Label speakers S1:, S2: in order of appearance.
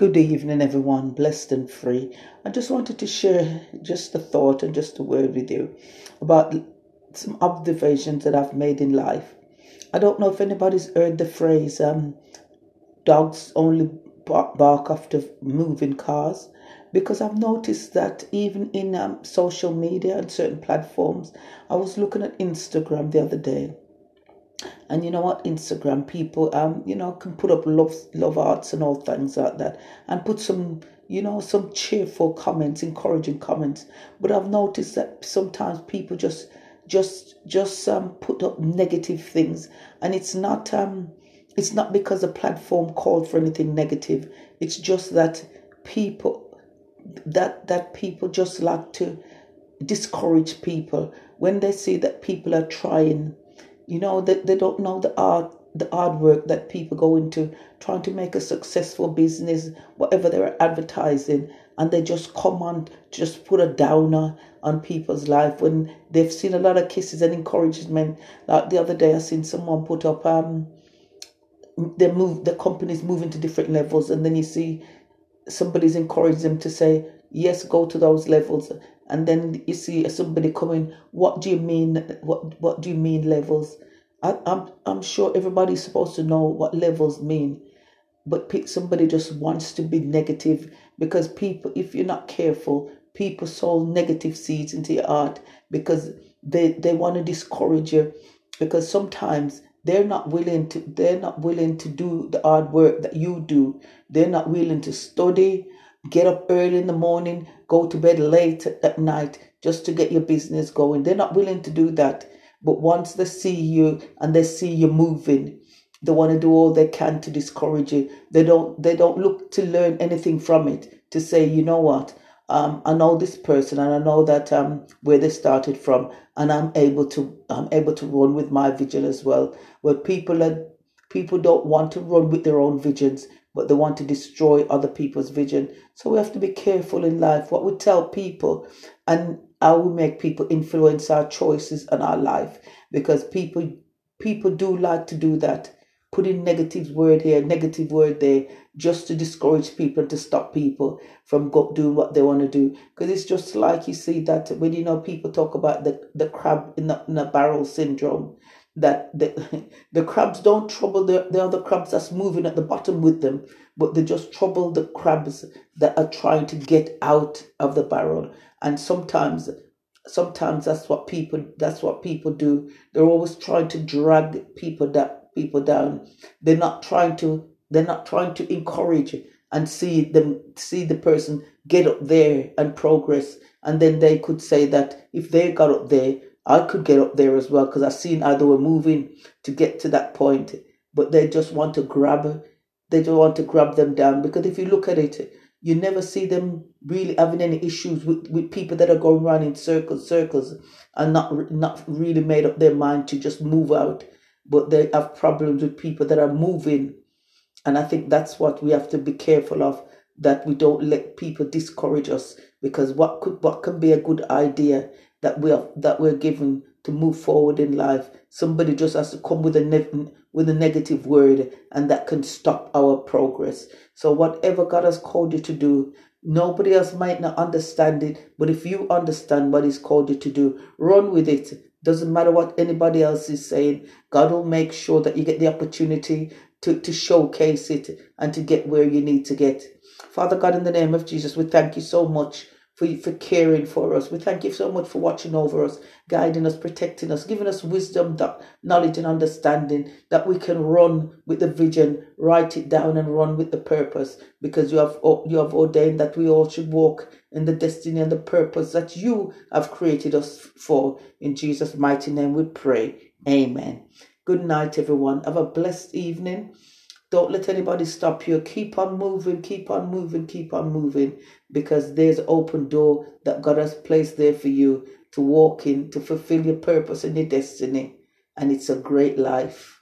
S1: Good evening, everyone, blessed and free. I just wanted to share just a thought and just a word with you about some observations that I've made in life. I don't know if anybody's heard the phrase um, dogs only bark, after moving cars because I've noticed that even in um, social media and certain platforms, I was looking at Instagram the other day and you know what? Instagram people, um, you know, can put up love, love arts and all things like that, and put some, you know, some cheerful comments, encouraging comments. But I've noticed that sometimes people just, just, just um, put up negative things, and it's not, um, it's not because the platform called for anything negative. It's just that people, that that people just like to discourage people when they see that people are trying you know, that they, they don't know the art the hard work that people go into trying to make a successful business, whatever they're advertising, and they just come on, just put a downer on people's life when they've seen a lot of kisses and encouragement. Like the other day, I seen someone put up, um, they move, the company's moving to different levels, and then you see somebody's encouraging them to say, yes, go to those levels, and then you see somebody coming what do you mean what what do you mean levels? I, I'm, I'm sure everybody's supposed to know what levels mean but somebody just wants to be negative because people if you're not careful people sow negative seeds into your heart because they they want to discourage you because sometimes they're not willing to they're not willing to do the hard work that you do. They're not willing to study get up early in the morning, go to bed late at night just to get your business going. They're not willing to do that. But once they see you and they see you moving, they want to do all they can to discourage you. They don't they don't look to learn anything from it to say, you know what, um, I know this person and I know that um, where they started from and I'm able to I'm able to run with my vision as well. Where people are people don't want to run with their own visions but they want to destroy other people's vision. So we have to be careful in life what we tell people and how we make people influence our choices and our life. Because people people do like to do that. Putting negative word here negative word there just to discourage people to stop people from doing what they want to do. Because it's just like you see that when you know people talk about the, the crab in the, in the barrel syndrome that the, the crabs don't trouble the, the other crabs that's moving at the bottom with them, but they just trouble the crabs that are trying to get out of the barrel. And sometimes sometimes that's what people that's what people do. They're always trying to drag people that people down. They're not trying to they're not trying to encourage and see them see the person get up there and progress and then they could say that if they got up there I could get up there as well because I've seen how they were moving to get to that point, but they just want to grab, they don't want to grab them down because if you look at it, you never see them really having any issues with, with people that are going around in circles, circles, and not not really made up their mind to just move out, but they have problems with people that are moving, and I think that's what we have to be careful of that we don't let people discourage us because what could what can be a good idea that we are that we're given to move forward in life. Somebody just has to come with a ne- with a negative word, and that can stop our progress. So whatever God has called you to do, nobody else might not understand it, but if you understand what He's called you to do, run with it. Doesn't matter what anybody else is saying. God will make sure that you get the opportunity to, to showcase it and to get where you need to get. Father God, in the name of Jesus, we thank you so much for, for caring for us. We thank you so much for watching over us, guiding us, protecting us, giving us wisdom, that knowledge, and understanding that we can run with the vision, write it down, and run with the purpose. Because you have you have ordained that we all should walk in the destiny and the purpose that you have created us for. In Jesus' mighty name, we pray. Amen. Good night, everyone. Have a blessed evening. Don't let anybody stop you. Keep on moving, keep on moving, keep on moving because there's open door that God has placed there for you to walk in, to fulfill your purpose and your destiny. And it's a great life.